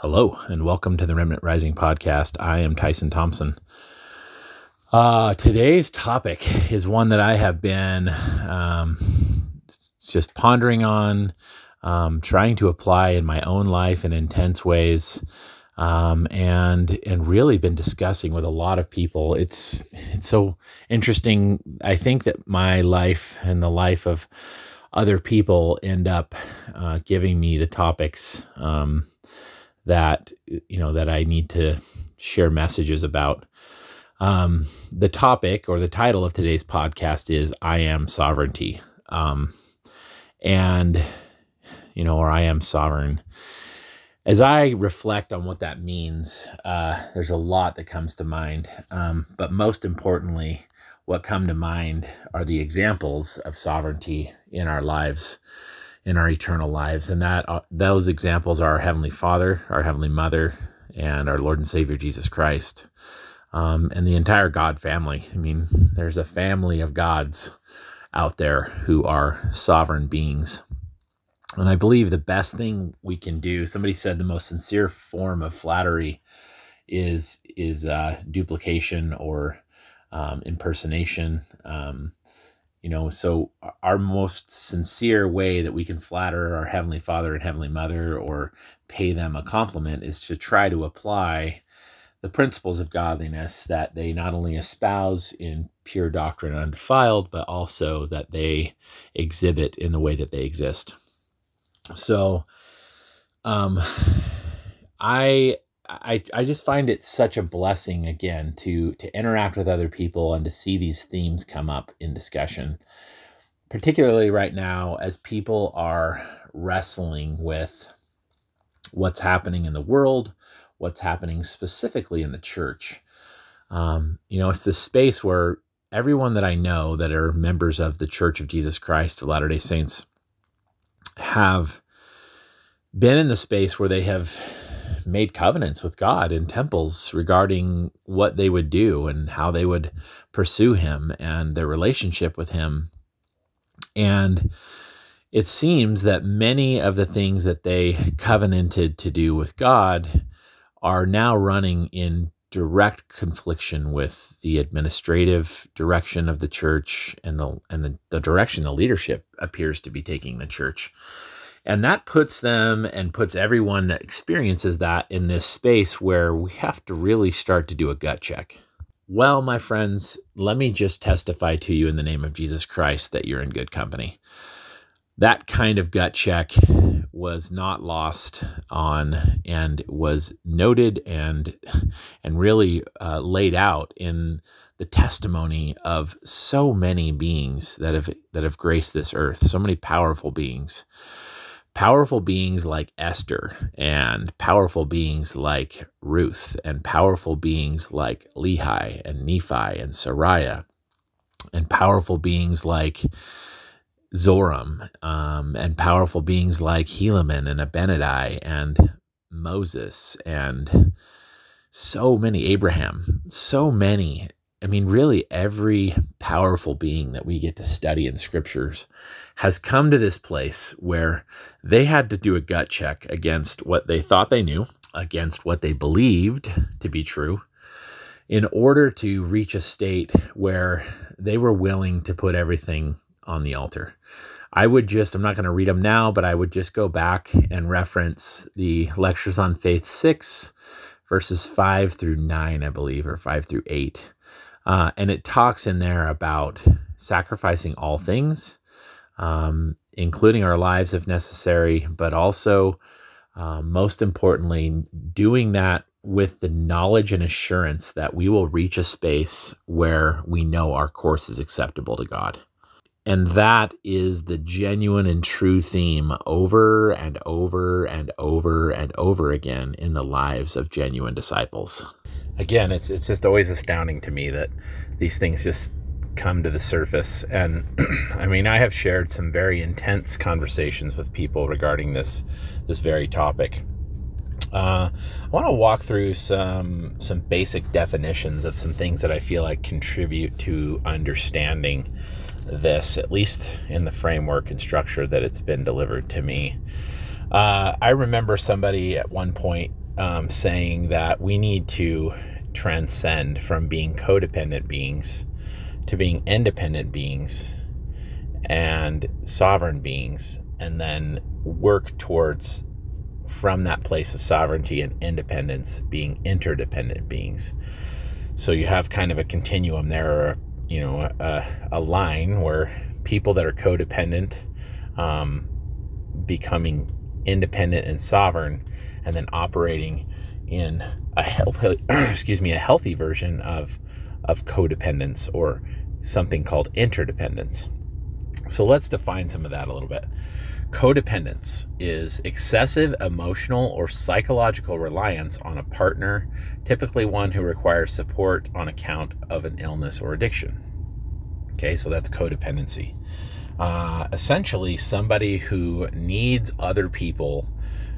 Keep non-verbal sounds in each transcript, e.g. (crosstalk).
Hello, and welcome to the Remnant Rising podcast. I am Tyson Thompson. Uh, today's topic is one that I have been um, just pondering on, um, trying to apply in my own life in intense ways, um, and and really been discussing with a lot of people. It's it's so interesting. I think that my life and the life of other people end up uh, giving me the topics um, that you know that I need to share messages about. Um, the topic or the title of today's podcast is "I Am Sovereignty," um, and you know, or "I Am Sovereign." As I reflect on what that means, uh, there's a lot that comes to mind. Um, but most importantly, what come to mind are the examples of sovereignty in our lives in our eternal lives. And that uh, those examples are our Heavenly Father, our Heavenly Mother, and our Lord and Savior Jesus Christ, um, and the entire God family. I mean, there's a family of gods out there who are sovereign beings. And I believe the best thing we can do, somebody said the most sincere form of flattery is is uh, duplication or um, impersonation. Um, you know, so our most sincere way that we can flatter our Heavenly Father and Heavenly Mother or pay them a compliment is to try to apply the principles of godliness that they not only espouse in pure doctrine undefiled, but also that they exhibit in the way that they exist. So, um, I I, I just find it such a blessing again to to interact with other people and to see these themes come up in discussion. Particularly right now as people are wrestling with what's happening in the world what's happening specifically in the church. Um, you know it's this space where everyone that i know that are members of the church of jesus christ of latter day saints have been in the space where they have made covenants with God in temples regarding what they would do and how they would pursue Him and their relationship with Him. And it seems that many of the things that they covenanted to do with God are now running in direct confliction with the administrative direction of the church and the and the, the direction the leadership appears to be taking the church. And that puts them and puts everyone that experiences that in this space where we have to really start to do a gut check. Well, my friends, let me just testify to you in the name of Jesus Christ that you're in good company. That kind of gut check was not lost on and was noted and and really uh, laid out in the testimony of so many beings that have that have graced this earth, so many powerful beings powerful beings like Esther and powerful beings like Ruth and powerful beings like Lehi and Nephi and Sariah and powerful beings like Zoram um, and powerful beings like Helaman and Abinadi and Moses and so many Abraham, so many. I mean, really, every powerful being that we get to study in scriptures has come to this place where they had to do a gut check against what they thought they knew, against what they believed to be true, in order to reach a state where they were willing to put everything on the altar. I would just, I'm not going to read them now, but I would just go back and reference the Lectures on Faith 6, verses 5 through 9, I believe, or 5 through 8. Uh, and it talks in there about sacrificing all things, um, including our lives if necessary, but also, um, most importantly, doing that with the knowledge and assurance that we will reach a space where we know our course is acceptable to God. And that is the genuine and true theme over and over and over and over again in the lives of genuine disciples. Again, it's, it's just always astounding to me that these things just come to the surface. And (clears throat) I mean, I have shared some very intense conversations with people regarding this this very topic. Uh, I want to walk through some some basic definitions of some things that I feel like contribute to understanding this, at least in the framework and structure that it's been delivered to me. Uh, I remember somebody at one point um, saying that we need to transcend from being codependent beings to being independent beings and sovereign beings, and then work towards from that place of sovereignty and independence being interdependent beings. So you have kind of a continuum there, or you know, a, a line where people that are codependent um, becoming independent and sovereign, and then operating in a healthy, (coughs) excuse me, a healthy version of of codependence or something called interdependence. So let's define some of that a little bit. Codependence is excessive emotional or psychological reliance on a partner, typically one who requires support on account of an illness or addiction. Okay, so that's codependency. Uh, essentially, somebody who needs other people,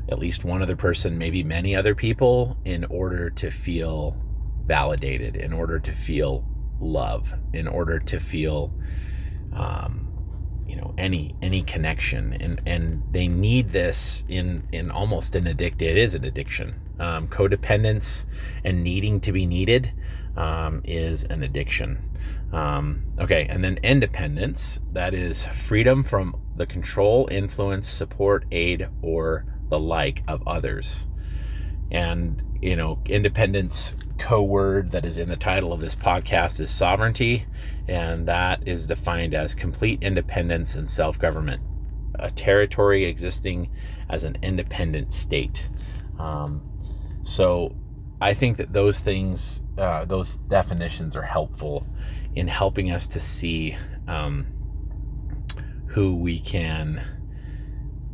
at least one other person, maybe many other people, in order to feel validated, in order to feel love, in order to feel, um, you know, any any connection, and and they need this in in almost an addict. It is an addiction. Um, codependence and needing to be needed um, is an addiction. Um, okay, and then independence that is freedom from the control, influence, support, aid, or the like of others. And, you know, independence co word that is in the title of this podcast is sovereignty, and that is defined as complete independence and self government, a territory existing as an independent state. Um, so I think that those things, uh, those definitions are helpful in helping us to see um, who we can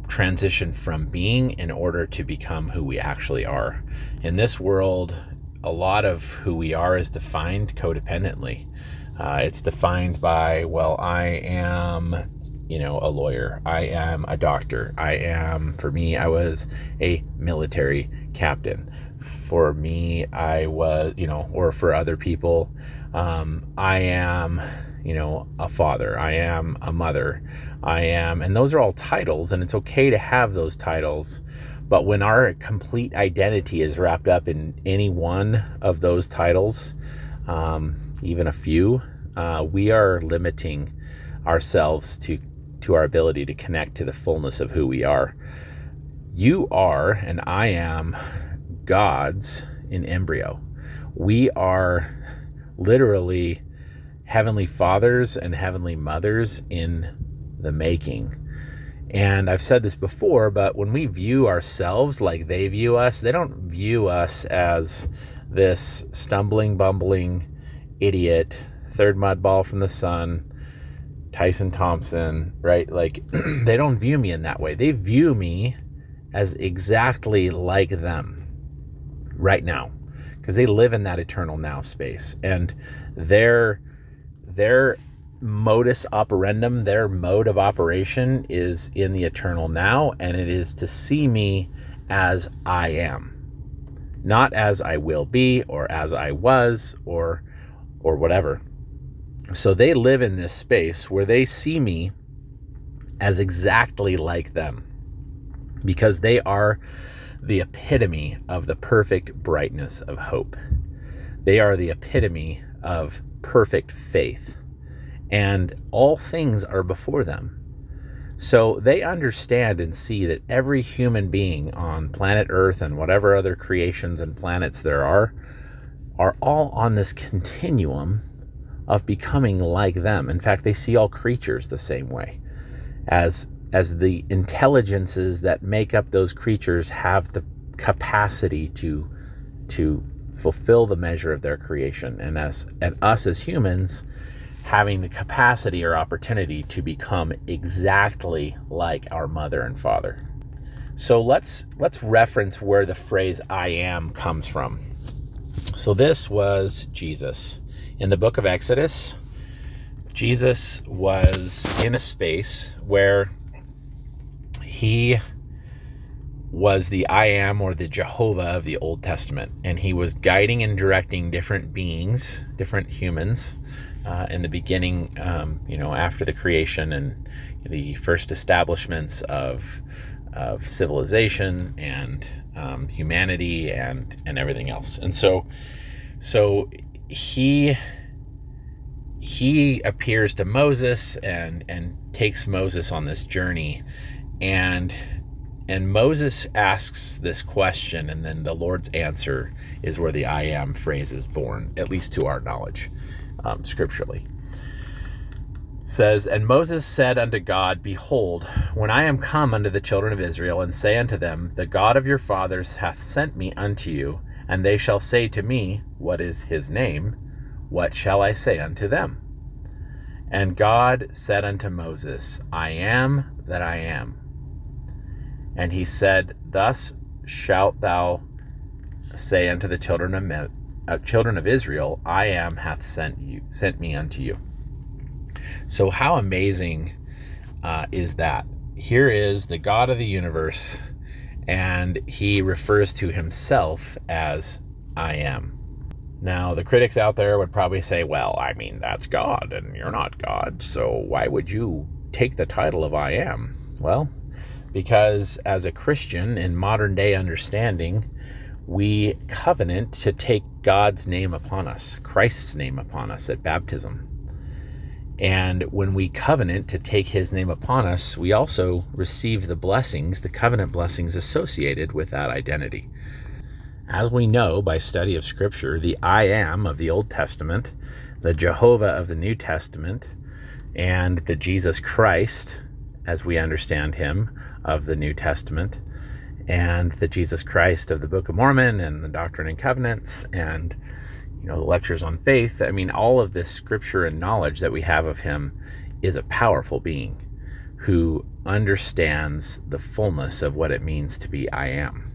transition from being in order to become who we actually are. In this world, a lot of who we are is defined codependently. Uh, it's defined by, well, I am, you know, a lawyer. I am a doctor. I am, for me, I was a military captain. For me, I was, you know, or for other people, um, I am, you know, a father. I am a mother. I am, and those are all titles, and it's okay to have those titles. But when our complete identity is wrapped up in any one of those titles, um, even a few, uh, we are limiting ourselves to to our ability to connect to the fullness of who we are. You are, and I am, gods in embryo. We are literally heavenly fathers and heavenly mothers in the making. And I've said this before, but when we view ourselves like they view us, they don't view us as this stumbling, bumbling idiot, third mud ball from the sun, Tyson Thompson, right? Like, (clears throat) they don't view me in that way. They view me as exactly like them right now because they live in that eternal now space and their their modus operandum their mode of operation is in the eternal now and it is to see me as I am. Not as I will be or as I was or or whatever. So they live in this space where they see me as exactly like them because they are the epitome of the perfect brightness of hope. They are the epitome of perfect faith, and all things are before them. So they understand and see that every human being on planet Earth and whatever other creations and planets there are are all on this continuum of becoming like them. In fact, they see all creatures the same way as as the intelligences that make up those creatures have the capacity to to fulfill the measure of their creation and as and us as humans having the capacity or opportunity to become exactly like our mother and father. So let's let's reference where the phrase I am comes from. So this was Jesus. In the book of Exodus, Jesus was in a space where he was the I am or the Jehovah of the Old Testament. And he was guiding and directing different beings, different humans uh, in the beginning, um, you know, after the creation and the first establishments of, of civilization and um, humanity and and everything else. And so, so he he appears to Moses and and takes Moses on this journey, and and Moses asks this question, and then the Lord's answer is where the "I am" phrase is born, at least to our knowledge, um, scripturally says, And Moses said unto God, Behold, when I am come unto the children of Israel, and say unto them, The God of your fathers hath sent me unto you, and they shall say to me, What is his name? What shall I say unto them? And God said unto Moses, I am that I am. And he said, Thus shalt thou say unto the children of, uh, children of Israel, I am hath sent you sent me unto you. So, how amazing uh, is that? Here is the God of the universe, and he refers to himself as I am. Now, the critics out there would probably say, well, I mean, that's God, and you're not God, so why would you take the title of I am? Well, because as a Christian in modern day understanding, we covenant to take God's name upon us, Christ's name upon us at baptism. And when we covenant to take his name upon us, we also receive the blessings, the covenant blessings associated with that identity. As we know by study of Scripture, the I am of the Old Testament, the Jehovah of the New Testament, and the Jesus Christ, as we understand him, of the New Testament, and the Jesus Christ of the Book of Mormon and the Doctrine and Covenants, and you know, the lectures on faith. I mean, all of this scripture and knowledge that we have of him is a powerful being who understands the fullness of what it means to be I am.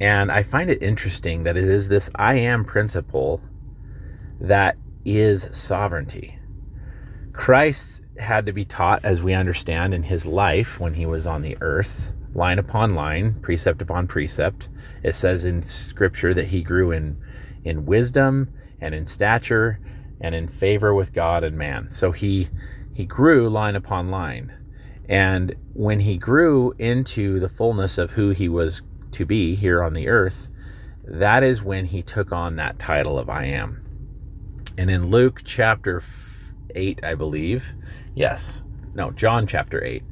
And I find it interesting that it is this I am principle that is sovereignty. Christ had to be taught, as we understand, in his life when he was on the earth, line upon line, precept upon precept. It says in Scripture that he grew in in wisdom and in stature and in favor with God and man. So he he grew line upon line. And when he grew into the fullness of who he was to be here on the earth, that is when he took on that title of I am. And in Luke chapter 8, I believe, yes, no, John chapter 8,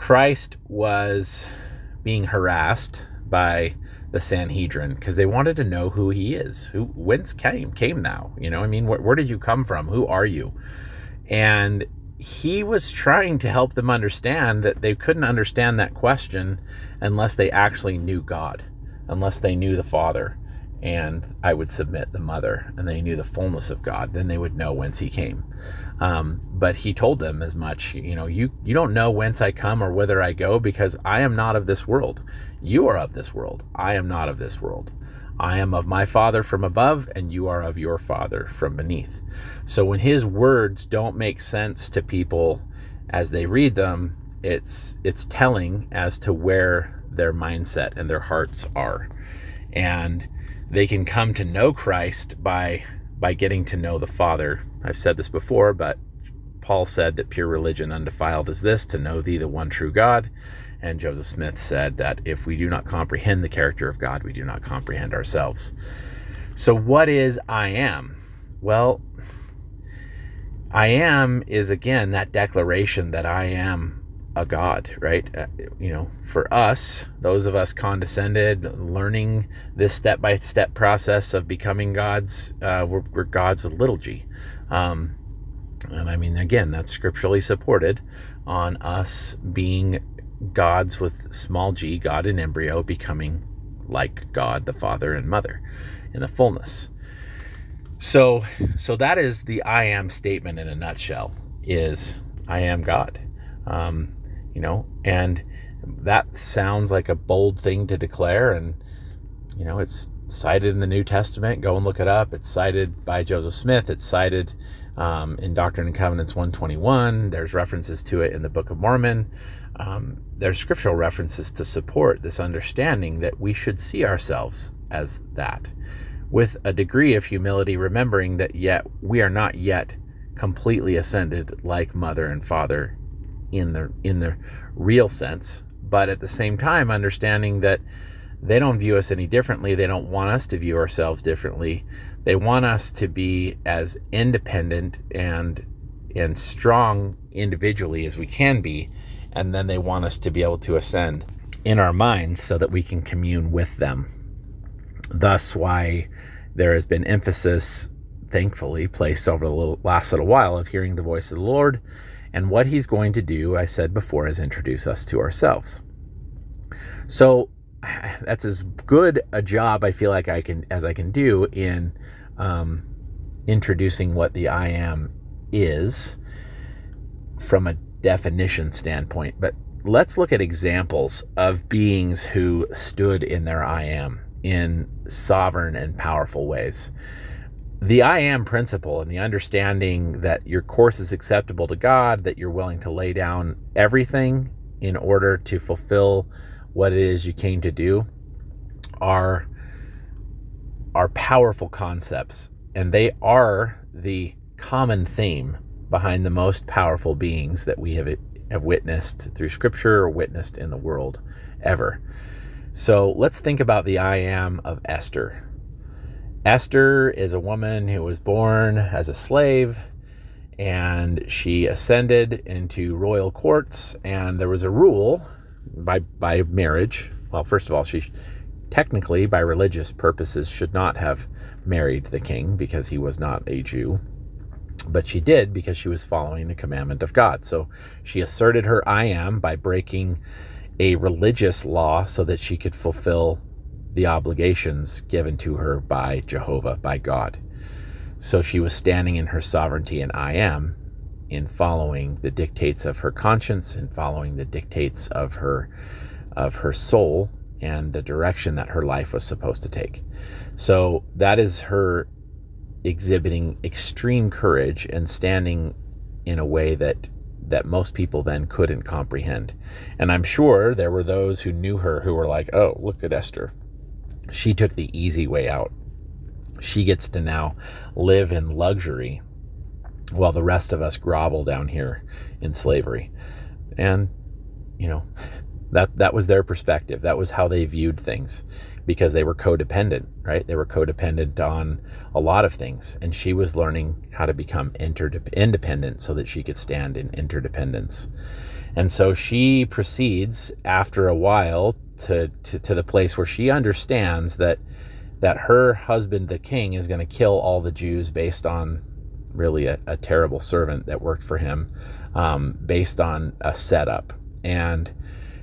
Christ was being harassed by the Sanhedrin because they wanted to know who he is. Who whence came came thou? You know, I mean, where, where did you come from? Who are you? And he was trying to help them understand that they couldn't understand that question unless they actually knew God, unless they knew the Father, and I would submit the Mother, and they knew the fullness of God. Then they would know whence He came. Um, but He told them as much. You know, you you don't know whence I come or whither I go because I am not of this world. You are of this world. I am not of this world. I am of my Father from above, and you are of your Father from beneath. So when his words don't make sense to people as they read them, it's it's telling as to where their mindset and their hearts are. And they can come to know Christ by by getting to know the Father. I've said this before, but Paul said that pure religion undefiled is this to know thee the one true God and Joseph Smith said that if we do not comprehend the character of God, we do not comprehend ourselves. So, what is I am? Well, I am is again that declaration that I am a God, right? Uh, you know, for us, those of us condescended, learning this step by step process of becoming gods, uh, we're, we're, gods with little g. Um, and I mean, again, that's scripturally supported on us being gods with small g, God in embryo, becoming like God the Father and Mother in a fullness. So, so that is the I am statement in a nutshell. Is I am God, um, you know, and that sounds like a bold thing to declare, and you know, it's cited in the New Testament. Go and look it up. It's cited by Joseph Smith. It's cited um, in Doctrine and Covenants 121. There's references to it in the Book of Mormon um, there's scriptural references to support this understanding that we should see ourselves as that, with a degree of humility, remembering that yet we are not yet completely ascended like mother and father in the in the real sense, but at the same time understanding that they don't view us any differently. They don't want us to view ourselves differently. They want us to be as independent and and strong individually as we can be, and then they want us to be able to ascend in our minds so that we can commune with them. Thus, why there has been emphasis, thankfully, placed over the last little while of hearing the voice of the Lord. And what he's going to do, I said before, is introduce us to ourselves. So (sighs) that's as good a job I feel like I can as I can do in um, introducing what the I am is from a definition standpoint. But let's look at examples of beings who stood in their I am in sovereign and powerful ways. The I am principle and the understanding that your course is acceptable to God, that you're willing to lay down everything in order to fulfill what it is you came to do are are powerful concepts and they are the common theme behind the most powerful beings that we have have witnessed through scripture or witnessed in the world ever. So let's think about the I am of Esther. Esther is a woman who was born as a slave and she ascended into royal courts and there was a rule by by marriage. Well, first of all, she technically by religious purposes should not have married the king because he was not a Jew but she did because she was following the commandment of God. So she asserted her I am by breaking a religious law so that she could fulfill the obligations given to her by Jehovah, by God. So she was standing in her sovereignty and I am in following the dictates of her conscience and following the dictates of her of her soul and the direction that her life was supposed to take. So that is her exhibiting extreme courage and standing in a way that that most people then couldn't comprehend. And I'm sure there were those who knew her who were like, "Oh, look at Esther. She took the easy way out. She gets to now live in luxury while the rest of us grovel down here in slavery." And you know, that that was their perspective. That was how they viewed things because they were codependent, right? They were codependent on a lot of things. And she was learning how to become interde- independent so that she could stand in interdependence. And so she proceeds after a while to, to, to the place where she understands that that her husband, the king, is going to kill all the Jews based on really a, a terrible servant that worked for him, um, based on a setup. And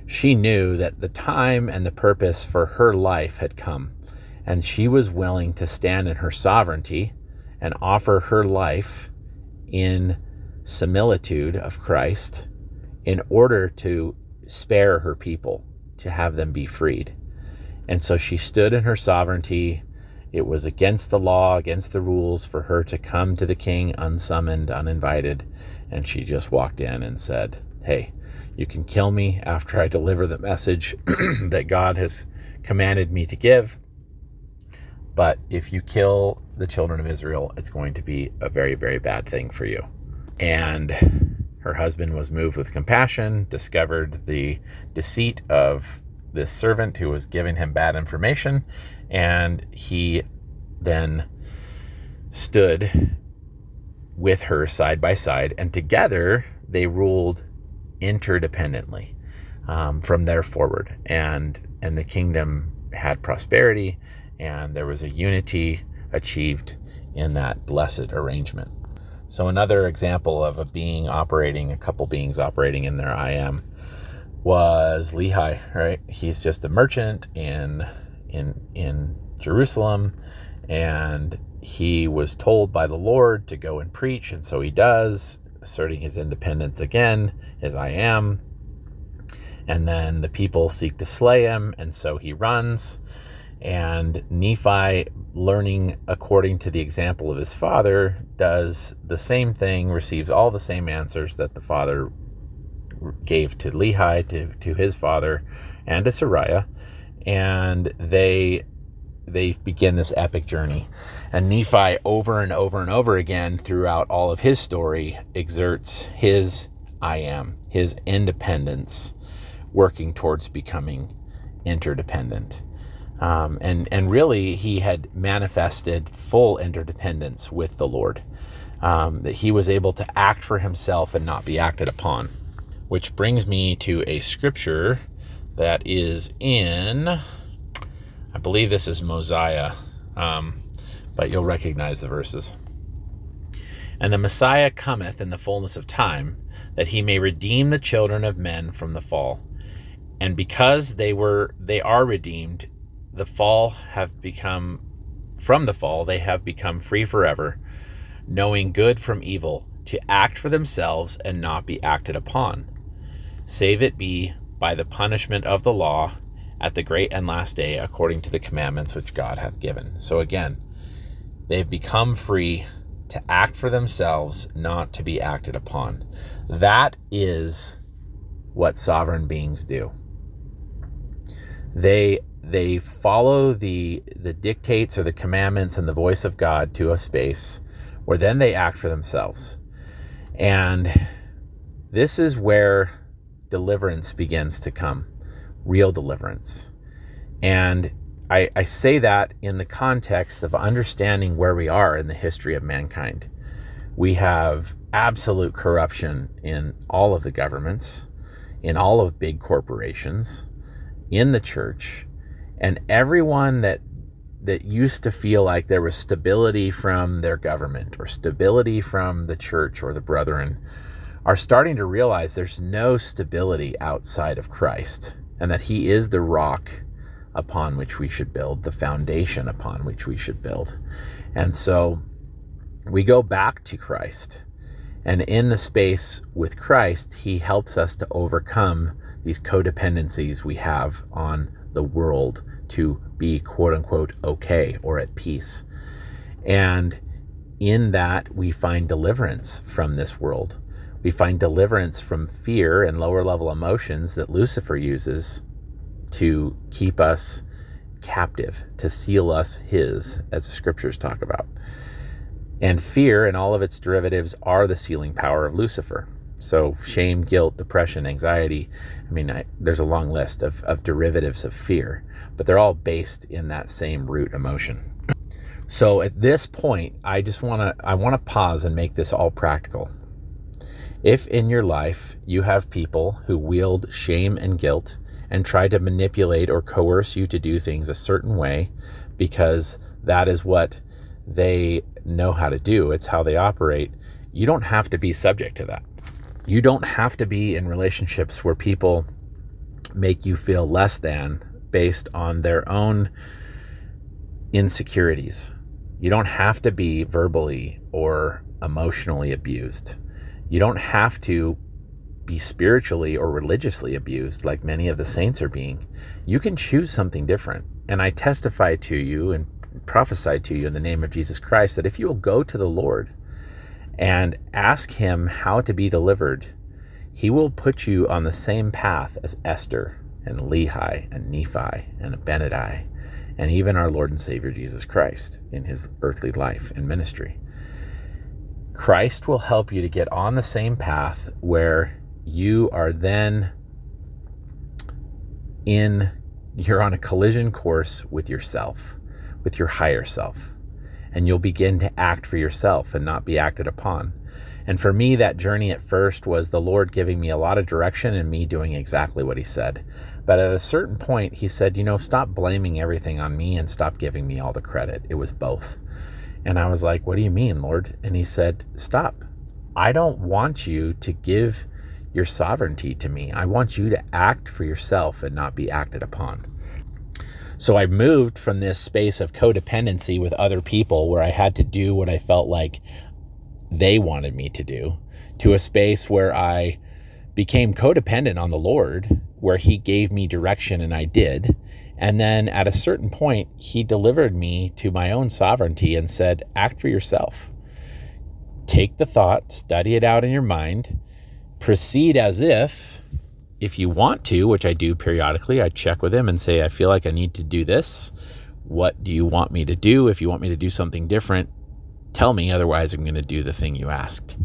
she knew that the time and the purpose for her life had come, and she was willing to stand in her sovereignty and offer her life in similitude of Christ in order to spare her people, to have them be freed. And so she stood in her sovereignty. It was against the law, against the rules for her to come to the king unsummoned, uninvited. And she just walked in and said, Hey, you can kill me after I deliver the message (clears throat) that God has commanded me to give. But if you kill the children of Israel, it's going to be a very, very bad thing for you. And her husband was moved with compassion, discovered the deceit of this servant who was giving him bad information, and he then stood with her side by side, and together they ruled interdependently um, from there forward. And, and the kingdom had prosperity and there was a unity achieved in that blessed arrangement. So, another example of a being operating, a couple beings operating in their I am, was Lehi, right? He's just a merchant in in in Jerusalem, and he was told by the Lord to go and preach, and so he does asserting his independence again, as I am. And then the people seek to slay him, and so he runs. And Nephi, learning according to the example of his father, does the same thing, receives all the same answers that the father gave to Lehi, to, to his father, and to Sariah. And they they begin this epic journey. And Nephi, over and over and over again throughout all of his story, exerts his I am, his independence, working towards becoming interdependent. Um, and, and really, he had manifested full interdependence with the Lord, um, that he was able to act for himself and not be acted upon. Which brings me to a scripture that is in, I believe this is Mosiah, um, but you'll recognize the verses. And the Messiah cometh in the fullness of time, that he may redeem the children of men from the fall. And because they were they are redeemed, the fall have become from the fall they have become free forever, knowing good from evil, to act for themselves and not be acted upon, save it be by the punishment of the law at the great and last day, according to the commandments which God hath given. So again, they've become free to act for themselves, not to be acted upon. That is what sovereign beings do. They they follow the the dictates or the commandments and the voice of God to a space where then they act for themselves. And this is where deliverance begins to come, real deliverance. And I, I say that in the context of understanding where we are in the history of mankind. We have absolute corruption in all of the governments, in all of big corporations, in the church, and everyone that that used to feel like there was stability from their government or stability from the church or the brethren are starting to realize there's no stability outside of Christ and that he is the rock upon which we should build, the foundation upon which we should build. And so we go back to Christ. And in the space with Christ, he helps us to overcome these codependencies we have on the world to be quote unquote okay or at peace. And in that, we find deliverance from this world. We find deliverance from fear and lower level emotions that Lucifer uses to keep us captive, to seal us his, as the scriptures talk about. And fear and all of its derivatives are the sealing power of Lucifer. So, shame, guilt, depression, anxiety. I mean, I, there's a long list of, of derivatives of fear, but they're all based in that same root emotion. So, at this point, I just want to I want to pause and make this all practical. If in your life you have people who wield shame and guilt and try to manipulate or coerce you to do things a certain way because that is what they know how to do, it's how they operate, you don't have to be subject to that. You don't have to be in relationships where people make you feel less than based on their own insecurities. You don't have to be verbally or emotionally abused. You don't have to be spiritually or religiously abused like many of the saints are being. You can choose something different. And I testify to you and prophesy to you in the name of Jesus Christ that if you will go to the Lord and ask Him how to be delivered, He will put you on the same path as Esther and Lehi and Nephi and Abinadi and even our Lord and Savior Jesus Christ in His earthly life and ministry. Christ will help you to get on the same path where you are then in you're on a collision course with yourself, with your higher self and you'll begin to act for yourself and not be acted upon. And for me, that journey at first was the Lord giving me a lot of direction and me doing exactly what He said. But at a certain point, He said, You know, stop blaming everything on me and stop giving me all the credit. It was both. And I was like, What do you mean, Lord? And He said, Stop. I don't want you to give your sovereignty to me. I want you to act for yourself and not be acted upon. So I moved from this space of codependency with other people where I had to do what I felt like they wanted me to do to a space where I became codependent on the Lord, where He gave me direction and I did. And then at a certain point, He delivered me to my own sovereignty and said, Act for yourself. Take the thought, study it out in your mind, proceed as if if you want to, which I do periodically, I check with him and say, I feel like I need to do this. What do you want me to do? If you want me to do something different, tell me. Otherwise, I'm going to do the thing you asked,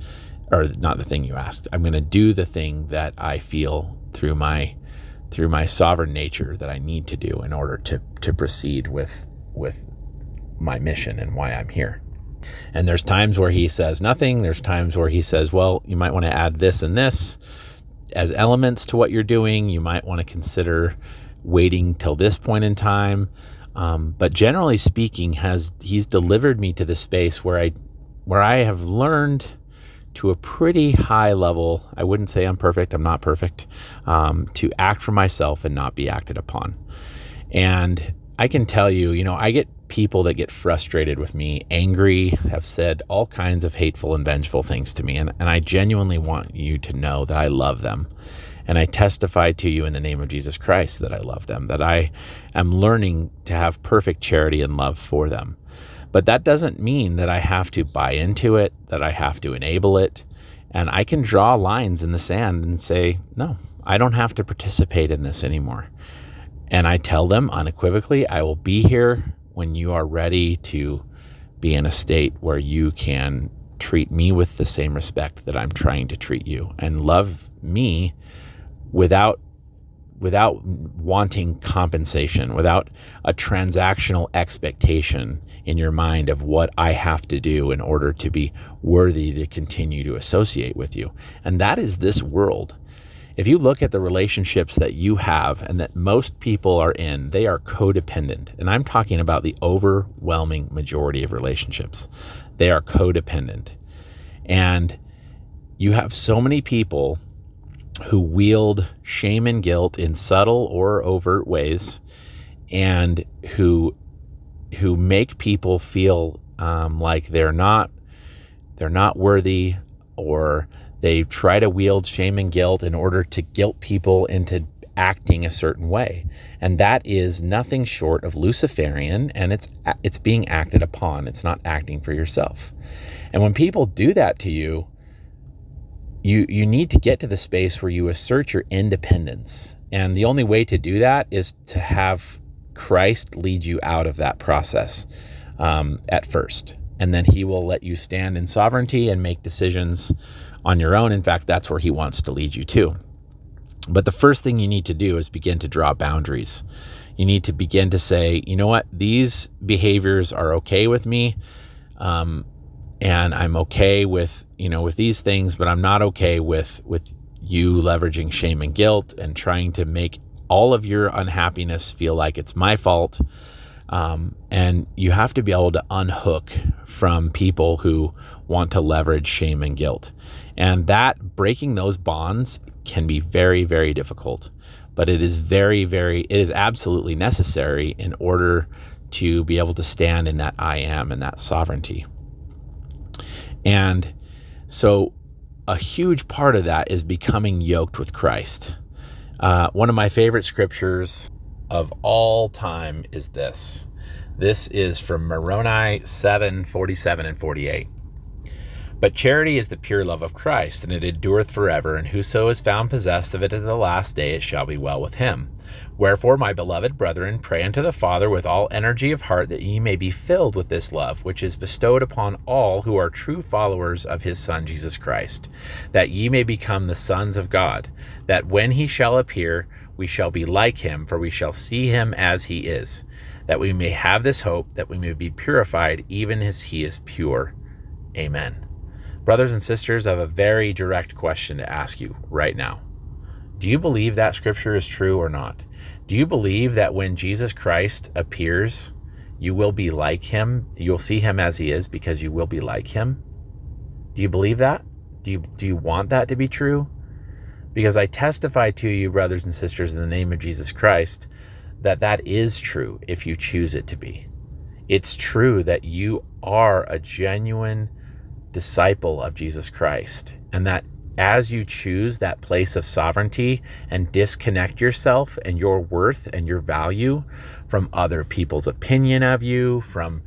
or not the thing you asked. I'm going to do the thing that I feel through my through my sovereign nature that I need to do in order to to proceed with with my mission and why I'm here. And there's times where he says nothing. There's times where he says, well, you might want to add this and this as elements to what you're doing. You might want to consider waiting till this point in time. Um, but generally speaking, has he's delivered me to the space where I where I have learned to a pretty high level. I wouldn't say I'm perfect. I'm not perfect. Um, to act for myself and not be acted upon. And I can tell you, you know, I get people that get frustrated with me, angry, have said all kinds of hateful and vengeful things to me. And, and I genuinely want you to know that I love them. And I testify to you in the name of Jesus Christ that I love them, that I am learning to have perfect charity and love for them. But that doesn't mean that I have to buy into it, that I have to enable it. And I can draw lines in the sand and say, no, I don't have to participate in this anymore. And I tell them unequivocally, I will be here when you are ready to be in a state where you can treat me with the same respect that I'm trying to treat you and love me without without wanting compensation, without a transactional expectation in your mind of what I have to do in order to be worthy to continue to associate with you. And that is this world. If you look at the relationships that you have and that most people are in, they are codependent. And I'm talking about the overwhelming majority of relationships. They are codependent. And you have so many people who wield shame and guilt in subtle or overt ways and who who make people feel um, like they're not they're not worthy or they try to wield shame and guilt in order to guilt people into acting a certain way. And that is nothing short of Luciferian and it's it's being acted upon. It's not acting for yourself. And when people do that to you, you you need to get to the space where you assert your independence. And the only way to do that is to have Christ lead you out of that process um, at first. And then he will let you stand in sovereignty and make decisions on your own. In fact, that's where he wants to lead you to. But the first thing you need to do is begin to draw boundaries. You need to begin to say, you know what, these behaviors are okay with me. Um, and I'm okay with, you know, with these things, but I'm not okay with, with you leveraging shame and guilt and trying to make all of your unhappiness feel like it's my fault. Um, and you have to be able to unhook from people who want to leverage shame and guilt. And that breaking those bonds can be very, very difficult. But it is very, very, it is absolutely necessary in order to be able to stand in that I am and that sovereignty. And so a huge part of that is becoming yoked with Christ. Uh, one of my favorite scriptures of all time is this. This is from Moroni 7 47 and 48. But charity is the pure love of Christ, and it endureth forever, and whoso is found possessed of it at the last day, it shall be well with him. Wherefore, my beloved brethren, pray unto the Father with all energy of heart that ye may be filled with this love, which is bestowed upon all who are true followers of his Son Jesus Christ, that ye may become the sons of God, that when he shall appear, we shall be like him, for we shall see him as he is, that we may have this hope, that we may be purified even as he is pure. Amen. Brothers and sisters, I have a very direct question to ask you right now. Do you believe that scripture is true or not? Do you believe that when Jesus Christ appears, you will be like him? You'll see him as he is because you will be like him? Do you believe that? Do you, do you want that to be true? Because I testify to you, brothers and sisters, in the name of Jesus Christ, that that is true if you choose it to be. It's true that you are a genuine disciple of Jesus Christ. And that as you choose that place of sovereignty and disconnect yourself and your worth and your value from other people's opinion of you, from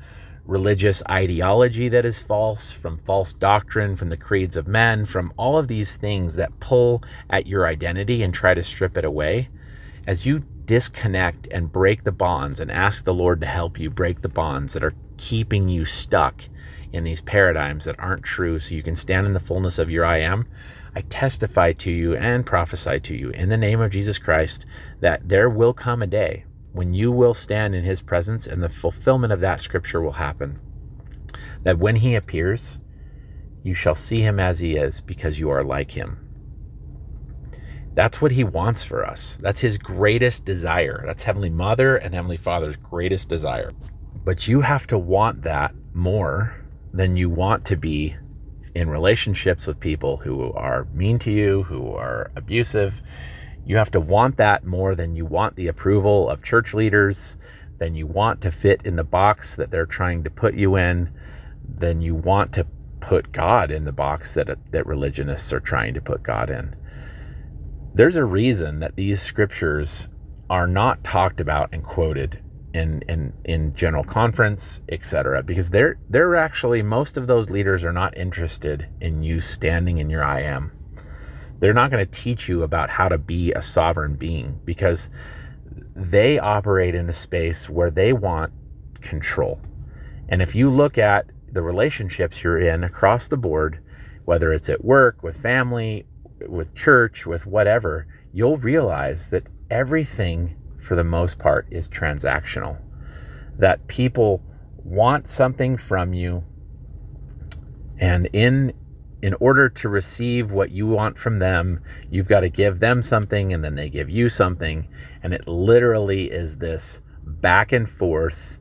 religious ideology that is false, from false doctrine, from the creeds of men, from all of these things that pull at your identity and try to strip it away, as you disconnect and break the bonds and ask the Lord to help you break the bonds that are keeping you stuck in these paradigms that aren't true so you can stand in the fullness of your I am, I testify to you and prophesy to you in the name of Jesus Christ that there will come a day when you will stand in his presence and the fulfillment of that scripture will happen. That when he appears, you shall see him as he is because you are like him. That's what he wants for us. That's his greatest desire. That's Heavenly Mother and Heavenly Father's greatest desire. But you have to want that more than you want to be in relationships with people who are mean to you, who are abusive. You have to want that more than you want the approval of church leaders, than you want to fit in the box that they're trying to put you in, than you want to put God in the box that, that religionists are trying to put God in. There's a reason that these scriptures are not talked about and quoted in in in general conference, etc. Because they're they're actually most of those leaders are not interested in you standing in your I am. They're not going to teach you about how to be a sovereign being because they operate in a space where they want control. And if you look at the relationships you're in across the board, whether it's at work, with family, with church, with whatever, you'll realize that everything for the most part, is transactional. That people want something from you, and in in order to receive what you want from them, you've got to give them something, and then they give you something, and it literally is this back and forth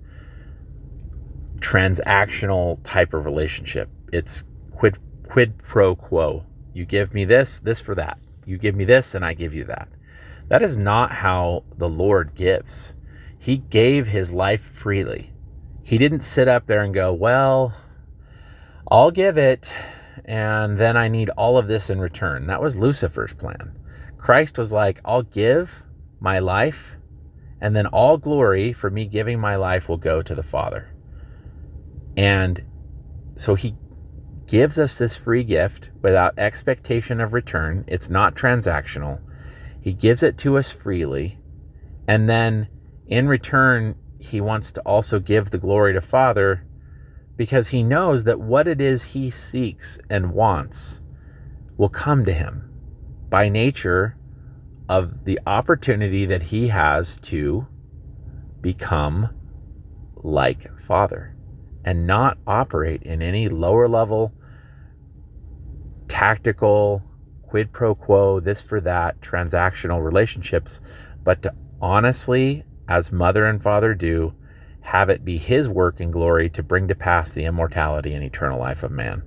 transactional type of relationship. It's quid quid pro quo. You give me this, this for that. You give me this, and I give you that. That is not how the Lord gives. He gave his life freely. He didn't sit up there and go, Well, I'll give it, and then I need all of this in return. That was Lucifer's plan. Christ was like, I'll give my life, and then all glory for me giving my life will go to the Father. And so he gives us this free gift without expectation of return. It's not transactional. He gives it to us freely. And then in return, he wants to also give the glory to Father because he knows that what it is he seeks and wants will come to him by nature of the opportunity that he has to become like Father and not operate in any lower level tactical quid pro quo, this for that, transactional relationships, but to honestly, as mother and father do, have it be his work and glory to bring to pass the immortality and eternal life of man.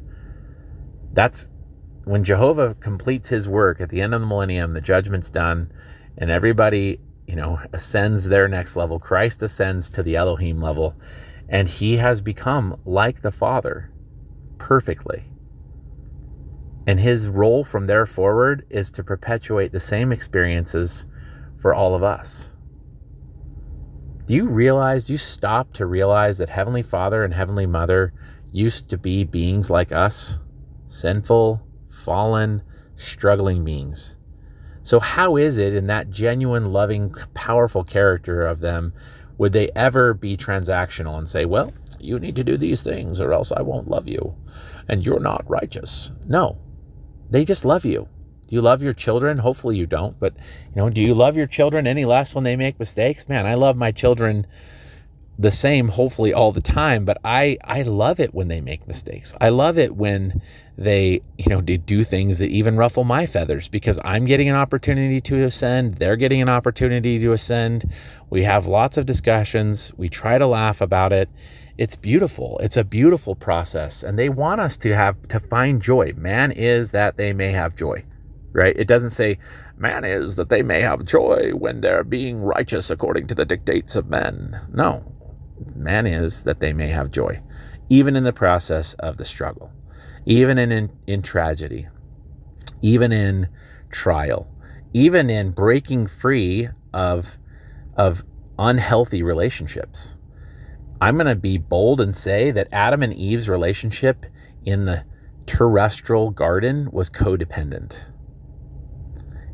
That's when Jehovah completes his work at the end of the millennium, the judgment's done, and everybody, you know, ascends their next level. Christ ascends to the Elohim level, and he has become like the Father perfectly. And his role from there forward is to perpetuate the same experiences for all of us. Do you realize, you stop to realize that Heavenly Father and Heavenly Mother used to be beings like us? Sinful, fallen, struggling beings. So, how is it in that genuine, loving, powerful character of them would they ever be transactional and say, well, you need to do these things or else I won't love you and you're not righteous? No, they just love you. Do you love your children? Hopefully you don't, but you know, do you love your children any less when they make mistakes? Man, I love my children the same hopefully all the time, but I I love it when they make mistakes. I love it when they, you know, do things that even ruffle my feathers because I'm getting an opportunity to ascend, they're getting an opportunity to ascend. We have lots of discussions, we try to laugh about it it's beautiful. It's a beautiful process. And they want us to have to find joy. Man is that they may have joy, right? It doesn't say, man is that they may have joy when they're being righteous according to the dictates of men. No, man is that they may have joy, even in the process of the struggle, even in, in, in tragedy, even in trial, even in breaking free of, of unhealthy relationships I'm going to be bold and say that Adam and Eve's relationship in the terrestrial garden was codependent.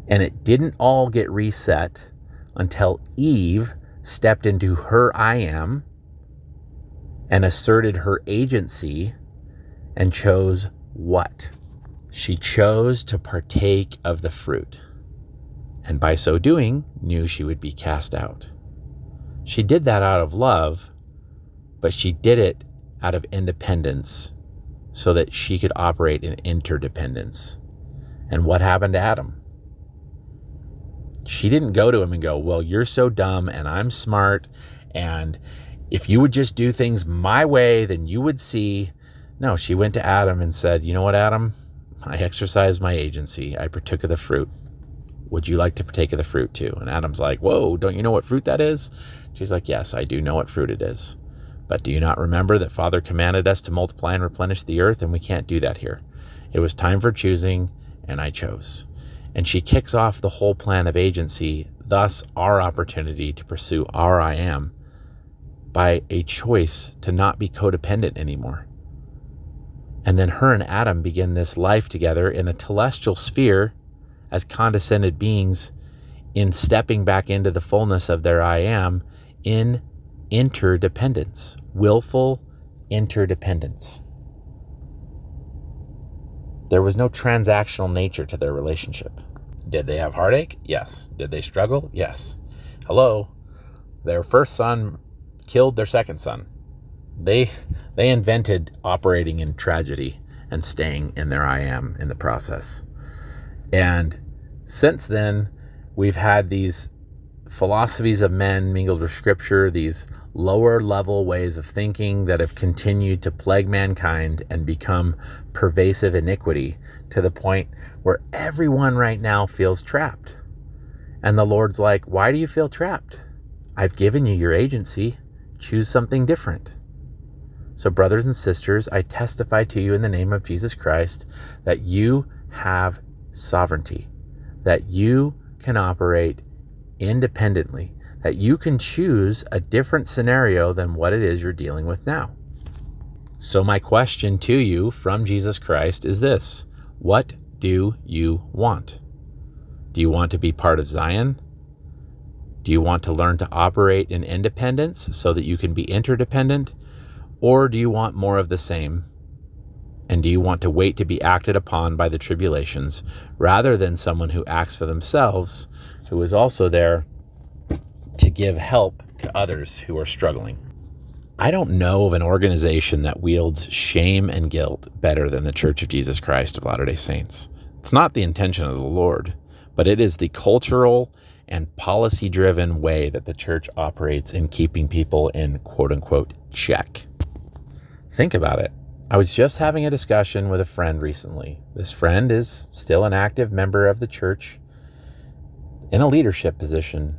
And it didn't all get reset until Eve stepped into her I am and asserted her agency and chose what? She chose to partake of the fruit, and by so doing, knew she would be cast out. She did that out of love, but she did it out of independence so that she could operate in interdependence. And what happened to Adam? She didn't go to him and go, Well, you're so dumb and I'm smart. And if you would just do things my way, then you would see. No, she went to Adam and said, You know what, Adam? I exercised my agency. I partook of the fruit. Would you like to partake of the fruit too? And Adam's like, Whoa, don't you know what fruit that is? She's like, Yes, I do know what fruit it is. But do you not remember that Father commanded us to multiply and replenish the earth? And we can't do that here. It was time for choosing, and I chose. And she kicks off the whole plan of agency, thus, our opportunity to pursue our I am by a choice to not be codependent anymore. And then her and Adam begin this life together in a telestial sphere as condescended beings in stepping back into the fullness of their I am in interdependence, willful interdependence. There was no transactional nature to their relationship. Did they have heartache? Yes. Did they struggle? Yes. Hello. Their first son killed their second son. They they invented operating in tragedy and staying in their I am in the process. And since then, we've had these philosophies of men mingled with scripture, these lower level ways of thinking that have continued to plague mankind and become pervasive iniquity to the point where everyone right now feels trapped. And the Lord's like, Why do you feel trapped? I've given you your agency. Choose something different. So, brothers and sisters, I testify to you in the name of Jesus Christ that you have sovereignty, that you can operate independently, that you can choose a different scenario than what it is you're dealing with now. So, my question to you from Jesus Christ is this What do you want? Do you want to be part of Zion? Do you want to learn to operate in independence so that you can be interdependent? Or do you want more of the same? And do you want to wait to be acted upon by the tribulations rather than someone who acts for themselves who is also there to give help to others who are struggling. I don't know of an organization that wields shame and guilt better than the Church of Jesus Christ of Latter day Saints. It's not the intention of the Lord, but it is the cultural and policy driven way that the church operates in keeping people in quote unquote check. Think about it. I was just having a discussion with a friend recently. This friend is still an active member of the church in a leadership position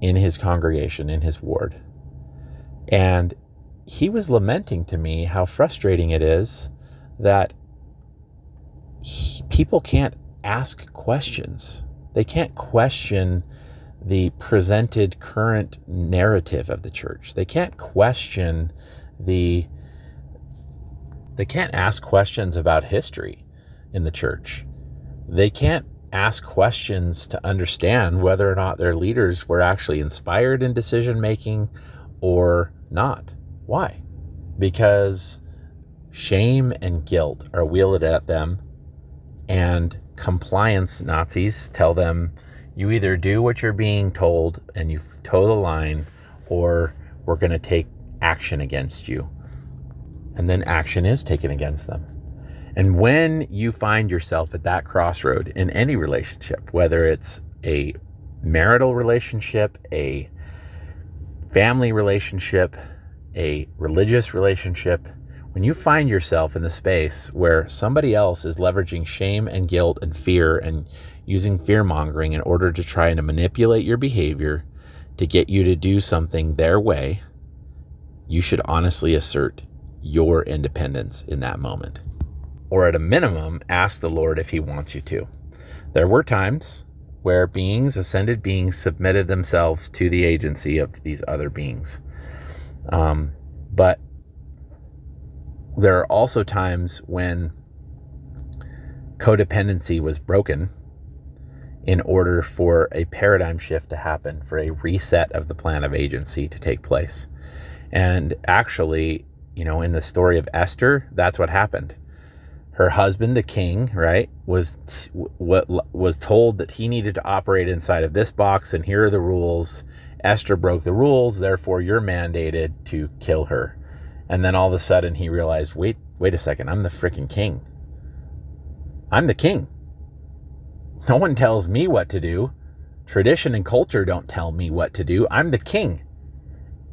in his congregation, in his ward. And he was lamenting to me how frustrating it is that people can't ask questions. They can't question the presented current narrative of the church. They can't question the they can't ask questions about history in the church. They can't ask questions to understand whether or not their leaders were actually inspired in decision making or not. Why? Because shame and guilt are wielded at them, and compliance Nazis tell them you either do what you're being told and you toe the line, or we're going to take action against you. And then action is taken against them. And when you find yourself at that crossroad in any relationship, whether it's a marital relationship, a family relationship, a religious relationship, when you find yourself in the space where somebody else is leveraging shame and guilt and fear and using fear mongering in order to try and manipulate your behavior to get you to do something their way, you should honestly assert your independence in that moment or at a minimum, ask the Lord if He wants you to. There were times where beings, ascended beings, submitted themselves to the agency of these other beings. Um, but there are also times when codependency was broken in order for a paradigm shift to happen, for a reset of the plan of agency to take place. And actually, you know, in the story of Esther, that's what happened. Her husband, the king, right, was what was told that he needed to operate inside of this box, and here are the rules. Esther broke the rules, therefore you're mandated to kill her. And then all of a sudden he realized, wait, wait a second, I'm the freaking king. I'm the king. No one tells me what to do. Tradition and culture don't tell me what to do. I'm the king.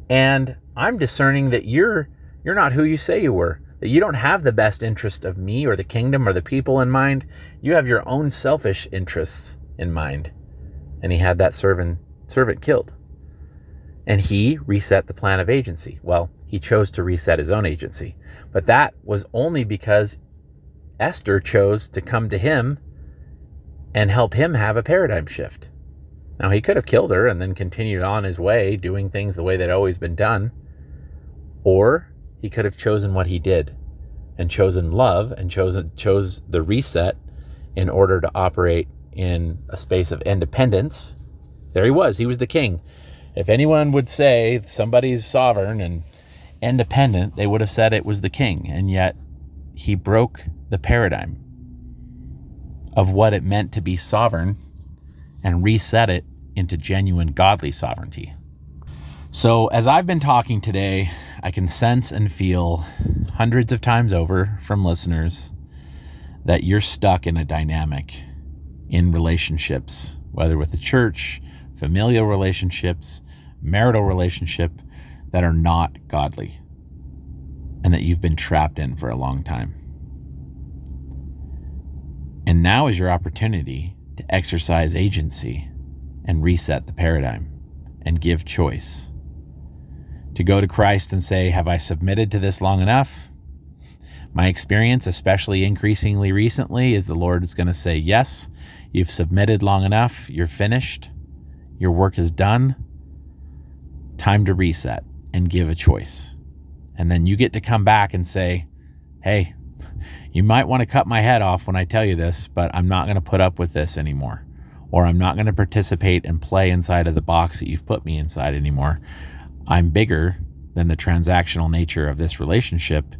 And I'm discerning that you're you're not who you say you were. That you don't have the best interest of me or the kingdom or the people in mind. You have your own selfish interests in mind. And he had that servant servant killed. And he reset the plan of agency. Well, he chose to reset his own agency. But that was only because Esther chose to come to him and help him have a paradigm shift. Now, he could have killed her and then continued on his way, doing things the way they'd always been done. Or he could have chosen what he did and chosen love and chosen chose the reset in order to operate in a space of independence. There he was. He was the king. If anyone would say somebody's sovereign and independent, they would have said it was the king. And yet he broke the paradigm of what it meant to be sovereign and reset it into genuine godly sovereignty. So, as I've been talking today, I can sense and feel hundreds of times over from listeners that you're stuck in a dynamic in relationships, whether with the church, familial relationships, marital relationship, that are not godly and that you've been trapped in for a long time. And now is your opportunity to exercise agency and reset the paradigm and give choice. To go to Christ and say, Have I submitted to this long enough? My experience, especially increasingly recently, is the Lord is going to say, Yes, you've submitted long enough. You're finished. Your work is done. Time to reset and give a choice. And then you get to come back and say, Hey, you might want to cut my head off when I tell you this, but I'm not going to put up with this anymore. Or I'm not going to participate and play inside of the box that you've put me inside anymore. I'm bigger than the transactional nature of this relationship.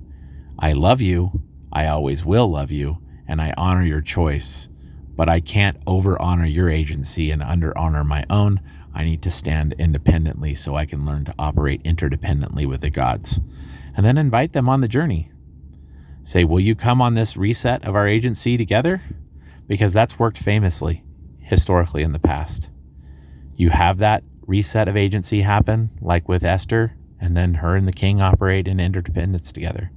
I love you. I always will love you. And I honor your choice. But I can't over honor your agency and under honor my own. I need to stand independently so I can learn to operate interdependently with the gods. And then invite them on the journey say, Will you come on this reset of our agency together? Because that's worked famously historically in the past. You have that reset of agency happen, like with Esther, and then her and the king operate in interdependence together.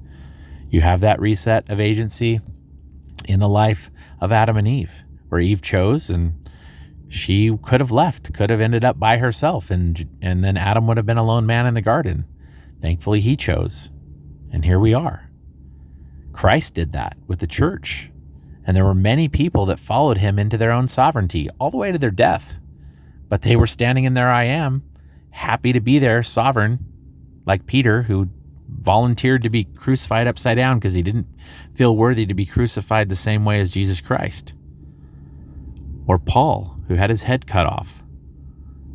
You have that reset of agency in the life of Adam and Eve, where Eve chose and she could have left, could have ended up by herself, and, and then Adam would have been a lone man in the garden. Thankfully, he chose. And here we are. Christ did that with the church. And there were many people that followed him into their own sovereignty all the way to their death. But they were standing in their I am, happy to be there, sovereign, like Peter, who volunteered to be crucified upside down because he didn't feel worthy to be crucified the same way as Jesus Christ. Or Paul, who had his head cut off,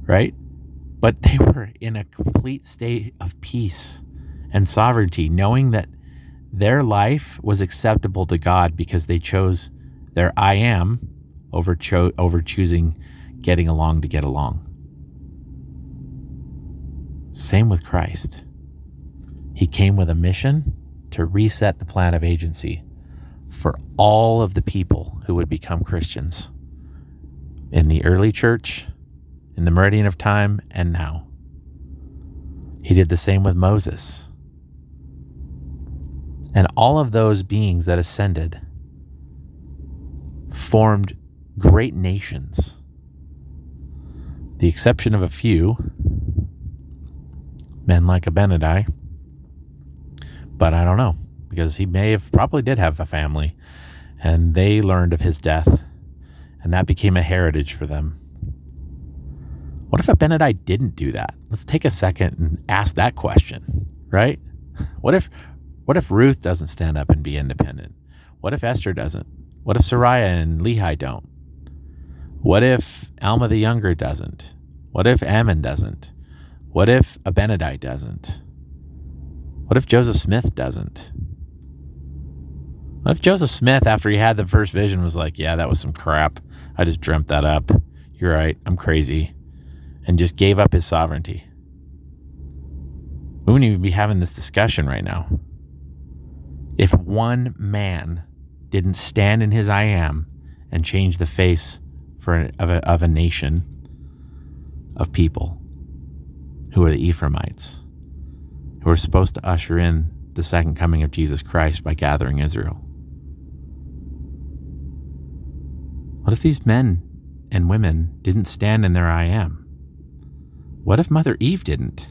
right? But they were in a complete state of peace and sovereignty, knowing that their life was acceptable to God because they chose their I am over, cho- over choosing getting along to get along. Same with Christ. He came with a mission to reset the plan of agency for all of the people who would become Christians in the early church, in the meridian of time, and now. He did the same with Moses. And all of those beings that ascended formed great nations. The exception of a few, men like Abinadi, but I don't know, because he may have probably did have a family, and they learned of his death, and that became a heritage for them. What if Abinadi didn't do that? Let's take a second and ask that question, right? What if what if Ruth doesn't stand up and be independent? What if Esther doesn't? What if Sariah and Lehi don't? What if Alma the Younger doesn't? What if Ammon doesn't? What if Abinadi doesn't? What if Joseph Smith doesn't? What if Joseph Smith, after he had the first vision, was like, Yeah, that was some crap. I just dreamt that up. You're right. I'm crazy. And just gave up his sovereignty. We wouldn't even be having this discussion right now. If one man didn't stand in his I am and change the face for of, a, of a nation of people who are the Ephraimites, who are supposed to usher in the second coming of Jesus Christ by gathering Israel. What if these men and women didn't stand in their I am? What if Mother Eve didn't?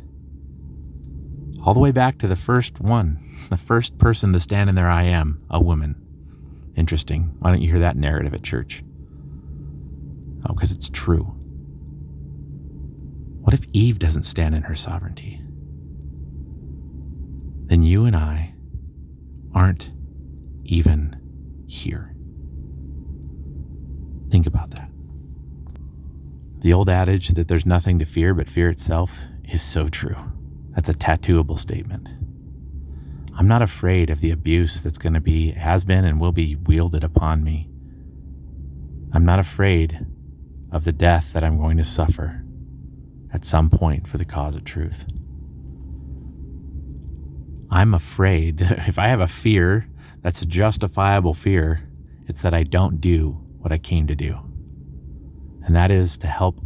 All the way back to the first one, the first person to stand in their I am, a woman. Interesting. Why don't you hear that narrative at church? Oh, because it's true. What if Eve doesn't stand in her sovereignty? Then you and I aren't even here. Think about that. The old adage that there's nothing to fear but fear itself is so true. That's a tattooable statement. I'm not afraid of the abuse that's going to be, has been, and will be wielded upon me. I'm not afraid of the death that I'm going to suffer at some point for the cause of truth. I'm afraid, (laughs) if I have a fear that's a justifiable fear, it's that I don't do what I came to do. And that is to help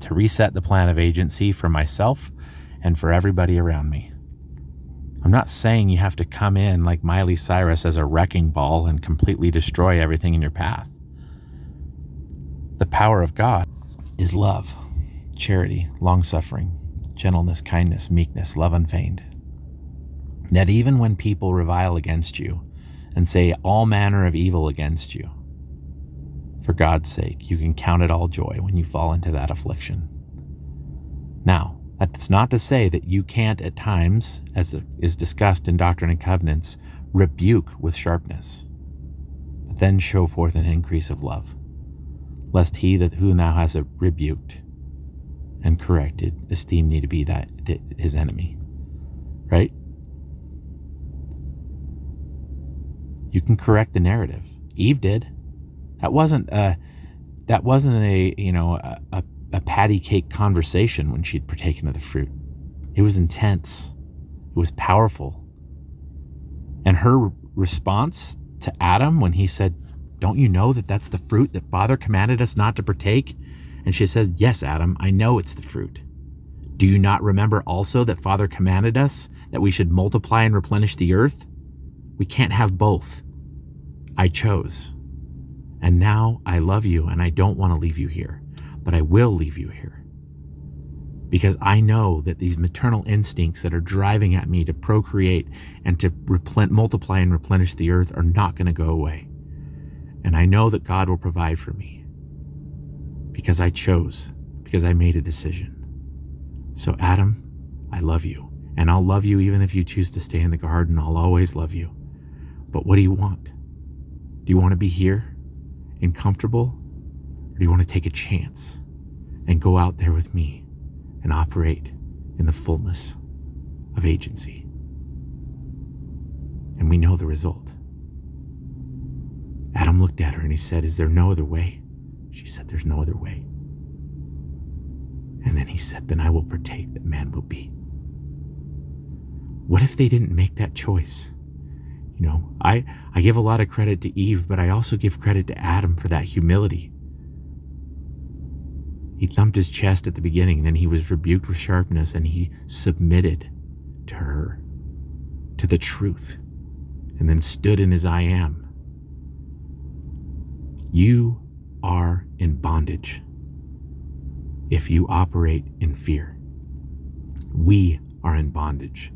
to reset the plan of agency for myself and for everybody around me. I'm not saying you have to come in like Miley Cyrus as a wrecking ball and completely destroy everything in your path. The power of God is love, charity, long suffering, gentleness, kindness, meekness, love unfeigned. That even when people revile against you and say all manner of evil against you, for God's sake, you can count it all joy when you fall into that affliction. Now, that's not to say that you can't at times, as is discussed in Doctrine and Covenants, rebuke with sharpness, but then show forth an increase of love, lest he that who now has rebuked and corrected esteem thee to be that his enemy. Right? You can correct the narrative. Eve did. That wasn't a that wasn't a you know a, a a patty cake conversation when she'd partaken of the fruit. It was intense, it was powerful. And her response to Adam when he said, Don't you know that that's the fruit that Father commanded us not to partake? And she says, Yes, Adam, I know it's the fruit. Do you not remember also that Father commanded us that we should multiply and replenish the earth? We can't have both. I chose. And now I love you and I don't want to leave you here but I will leave you here. Because I know that these maternal instincts that are driving at me to procreate and to multiply and replenish the earth are not going to go away. And I know that God will provide for me because I chose, because I made a decision. So, Adam, I love you. And I'll love you even if you choose to stay in the garden. I'll always love you. But what do you want? Do you want to be here and comfortable or do you want to take a chance and go out there with me and operate in the fullness of agency? And we know the result. Adam looked at her and he said, Is there no other way? She said, There's no other way. And then he said, Then I will partake that man will be. What if they didn't make that choice? You know, I, I give a lot of credit to Eve, but I also give credit to Adam for that humility. He thumped his chest at the beginning, and then he was rebuked with sharpness, and he submitted to her, to the truth, and then stood in his I am. You are in bondage if you operate in fear. We are in bondage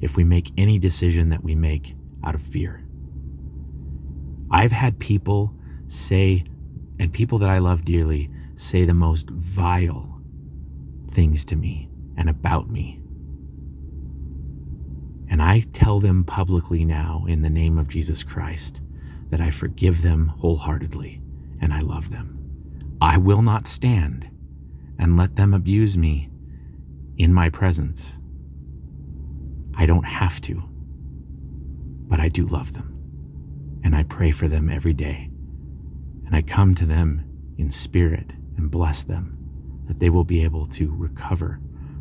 if we make any decision that we make out of fear. I've had people say, and people that I love dearly, say the most vile things to me and about me. And I tell them publicly now, in the name of Jesus Christ, that I forgive them wholeheartedly and I love them. I will not stand and let them abuse me in my presence. I don't have to, but I do love them. And I pray for them every day. And I come to them in spirit and bless them that they will be able to recover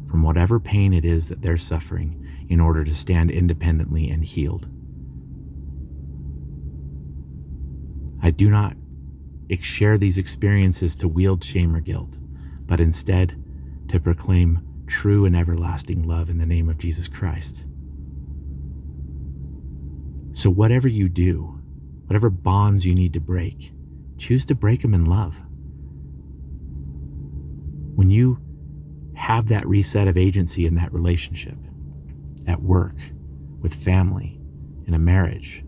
from whatever pain it is that they're suffering in order to stand independently and healed. I do not share these experiences to wield shame or guilt, but instead to proclaim true and everlasting love in the name of Jesus Christ. So, whatever you do, whatever bonds you need to break, choose to break them in love. When you have that reset of agency in that relationship, at work, with family, in a marriage,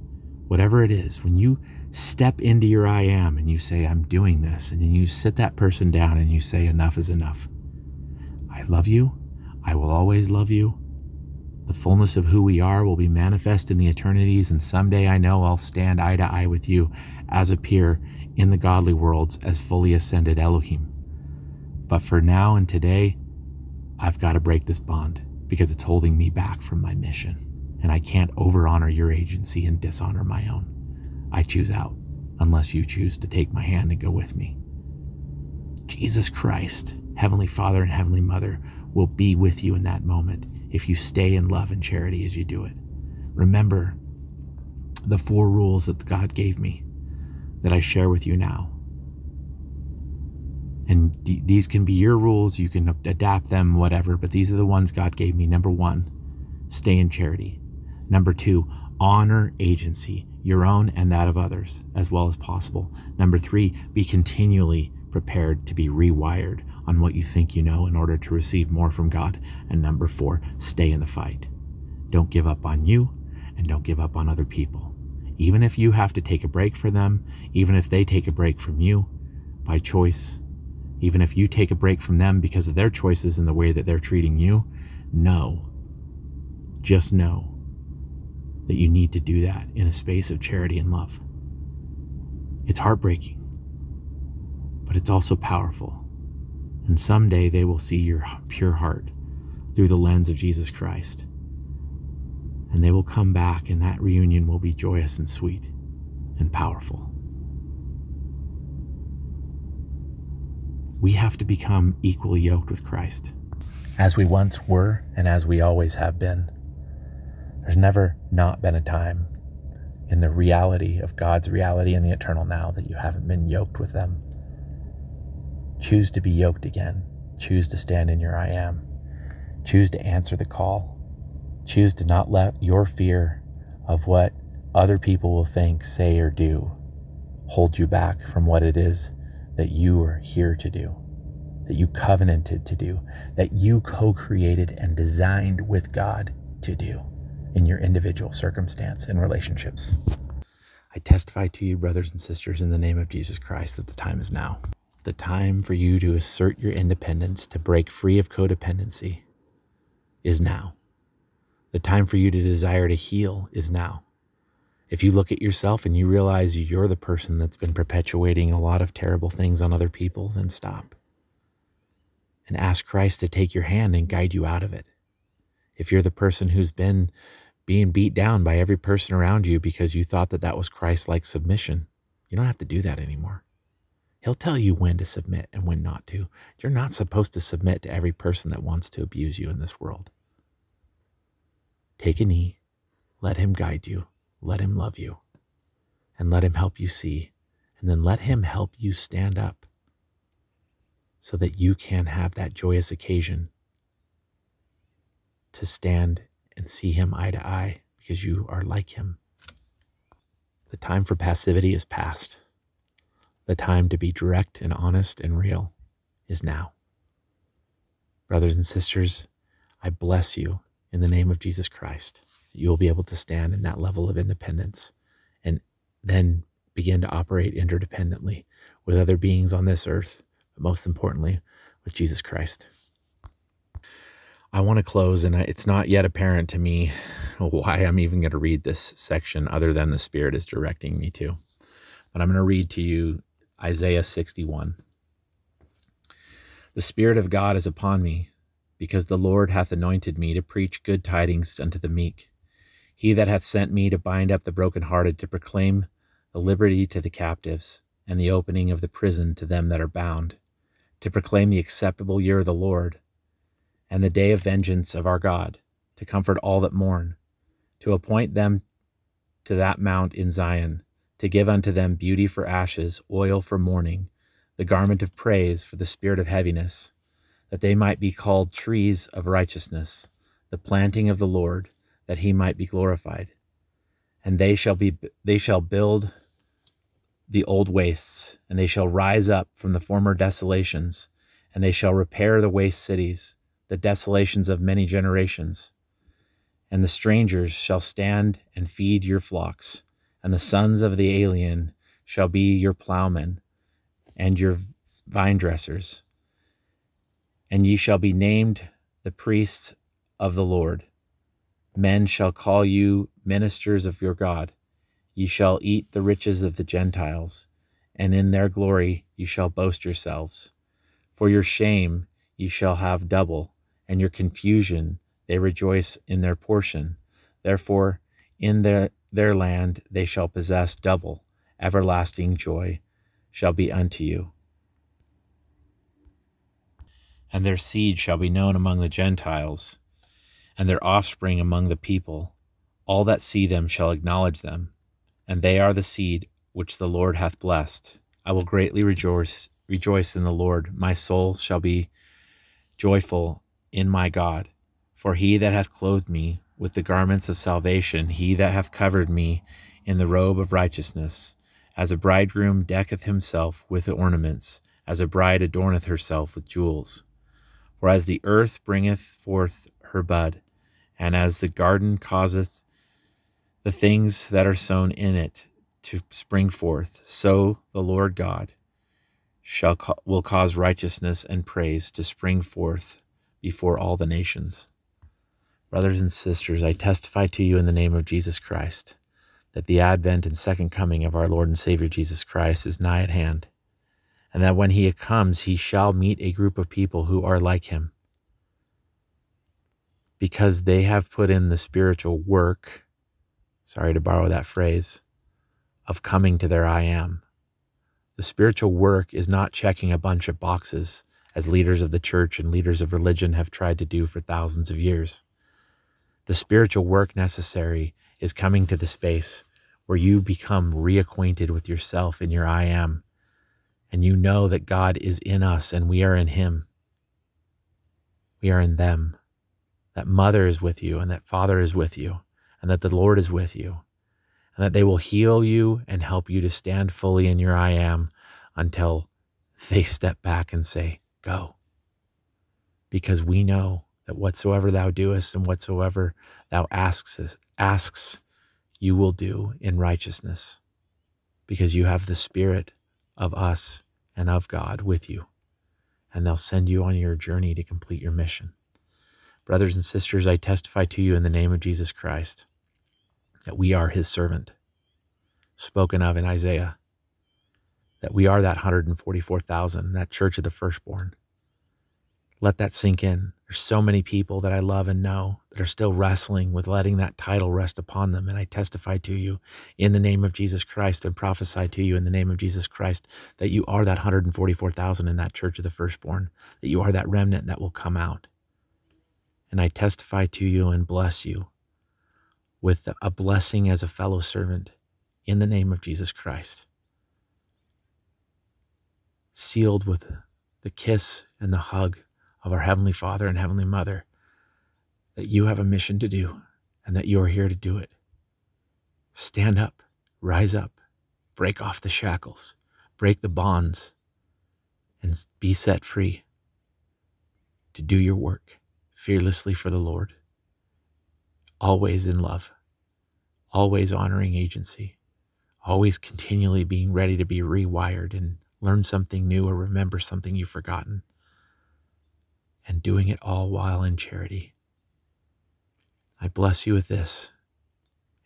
whatever it is, when you step into your I am and you say, I'm doing this, and then you sit that person down and you say, Enough is enough. I love you. I will always love you. The fullness of who we are will be manifest in the eternities, and someday I know I'll stand eye to eye with you as a peer in the godly worlds as fully ascended Elohim. But for now and today, I've got to break this bond because it's holding me back from my mission, and I can't over honor your agency and dishonor my own. I choose out unless you choose to take my hand and go with me. Jesus Christ, Heavenly Father and Heavenly Mother, will be with you in that moment if you stay in love and charity as you do it. Remember the four rules that God gave me that I share with you now. And d- these can be your rules, you can adapt them, whatever, but these are the ones God gave me. Number one, stay in charity. Number two, honor agency, your own and that of others, as well as possible. Number three, be continually prepared to be rewired on what you think you know in order to receive more from God. And number four, stay in the fight. Don't give up on you and don't give up on other people. Even if you have to take a break for them, even if they take a break from you by choice, even if you take a break from them because of their choices and the way that they're treating you, know, just know that you need to do that in a space of charity and love. It's heartbreaking but it's also powerful. And someday they will see your pure heart through the lens of Jesus Christ. And they will come back, and that reunion will be joyous and sweet and powerful. We have to become equally yoked with Christ, as we once were and as we always have been. There's never not been a time in the reality of God's reality and the eternal now that you haven't been yoked with them. Choose to be yoked again. Choose to stand in your I am. Choose to answer the call. Choose to not let your fear of what other people will think, say, or do hold you back from what it is that you are here to do, that you covenanted to do, that you co created and designed with God to do in your individual circumstance and relationships. I testify to you, brothers and sisters, in the name of Jesus Christ, that the time is now. The time for you to assert your independence, to break free of codependency, is now. The time for you to desire to heal is now. If you look at yourself and you realize you're the person that's been perpetuating a lot of terrible things on other people, then stop. And ask Christ to take your hand and guide you out of it. If you're the person who's been being beat down by every person around you because you thought that that was Christ like submission, you don't have to do that anymore. He'll tell you when to submit and when not to. You're not supposed to submit to every person that wants to abuse you in this world. Take a knee, let him guide you, let him love you, and let him help you see, and then let him help you stand up so that you can have that joyous occasion to stand and see him eye to eye because you are like him. The time for passivity is past. The time to be direct and honest and real is now. Brothers and sisters, I bless you in the name of Jesus Christ that you will be able to stand in that level of independence and then begin to operate interdependently with other beings on this earth, but most importantly, with Jesus Christ. I want to close, and it's not yet apparent to me why I'm even going to read this section other than the Spirit is directing me to. But I'm going to read to you Isaiah 61. The Spirit of God is upon me because the Lord hath anointed me to preach good tidings unto the meek. He that hath sent me to bind up the brokenhearted, to proclaim the liberty to the captives, and the opening of the prison to them that are bound, to proclaim the acceptable year of the Lord, and the day of vengeance of our God, to comfort all that mourn, to appoint them to that mount in Zion, to give unto them beauty for ashes, oil for mourning, the garment of praise for the spirit of heaviness, that they might be called trees of righteousness, the planting of the Lord, that he might be glorified. And they shall be they shall build the old wastes, and they shall rise up from the former desolations, and they shall repair the waste cities, the desolations of many generations. And the strangers shall stand and feed your flocks, and the sons of the alien shall be your plowmen and your vine dressers. And ye shall be named the priests of the Lord. Men shall call you ministers of your God. Ye shall eat the riches of the Gentiles, and in their glory ye shall boast yourselves. For your shame ye shall have double, and your confusion they rejoice in their portion. Therefore, in their, their land they shall possess double, everlasting joy shall be unto you. And their seed shall be known among the Gentiles, and their offspring among the people. All that see them shall acknowledge them and they are the seed which the Lord hath blessed. I will greatly rejoice rejoice in the Lord. My soul shall be joyful in my God. For he that hath clothed me with the garments of salvation, he that hath covered me in the robe of righteousness, as a bridegroom decketh himself with ornaments, as a bride adorneth herself with jewels. For as the earth bringeth forth her bud, and as the garden causeth the things that are sown in it to spring forth, so the Lord God shall will cause righteousness and praise to spring forth before all the nations. Brothers and sisters, I testify to you in the name of Jesus Christ that the advent and second coming of our Lord and Savior Jesus Christ is nigh at hand, and that when he comes, he shall meet a group of people who are like him, because they have put in the spiritual work sorry to borrow that phrase, of coming to their I am. The spiritual work is not checking a bunch of boxes as leaders of the church and leaders of religion have tried to do for thousands of years. The spiritual work necessary is coming to the space where you become reacquainted with yourself and your I am, and you know that God is in us and we are in Him. We are in them. That mother is with you and that father is with you and that the Lord is with you, and that they will heal you and help you to stand fully in your I am until they step back and say, Go. Because we know that whatsoever thou doest and whatsoever thou asks, asks you will do in righteousness, because you have the Spirit of us and of God with you, and they'll send you on your journey to complete your mission. Brothers and sisters, I testify to you in the name of Jesus Christ that we are his servant, spoken of in Isaiah, that we are that 144,000, that church of the firstborn. Let that sink in. There's so many people that I love and know that are still wrestling with letting that title rest upon them. And I testify to you in the name of Jesus Christ and prophesy to you in the name of Jesus Christ that you are that 144,000 in that church of the firstborn, that you are that remnant that will come out. And I testify to you and bless you with a blessing as a fellow servant in the name of Jesus Christ. Sealed with the kiss and the hug of our Heavenly Father and Heavenly Mother, that you have a mission to do and that you are here to do it. Stand up, rise up, break off the shackles, break the bonds, and be set free to do your work fearlessly for the Lord always in love, always honoring agency, always continually being ready to be rewired and learn something new or remember something you've forgotten, and doing it all while in charity. I bless you with this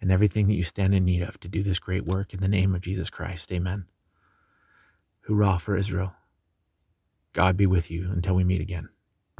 and everything that you stand in need of to do this great work in the name of Jesus Christ. Amen. Hurrah for Israel. God be with you until we meet again.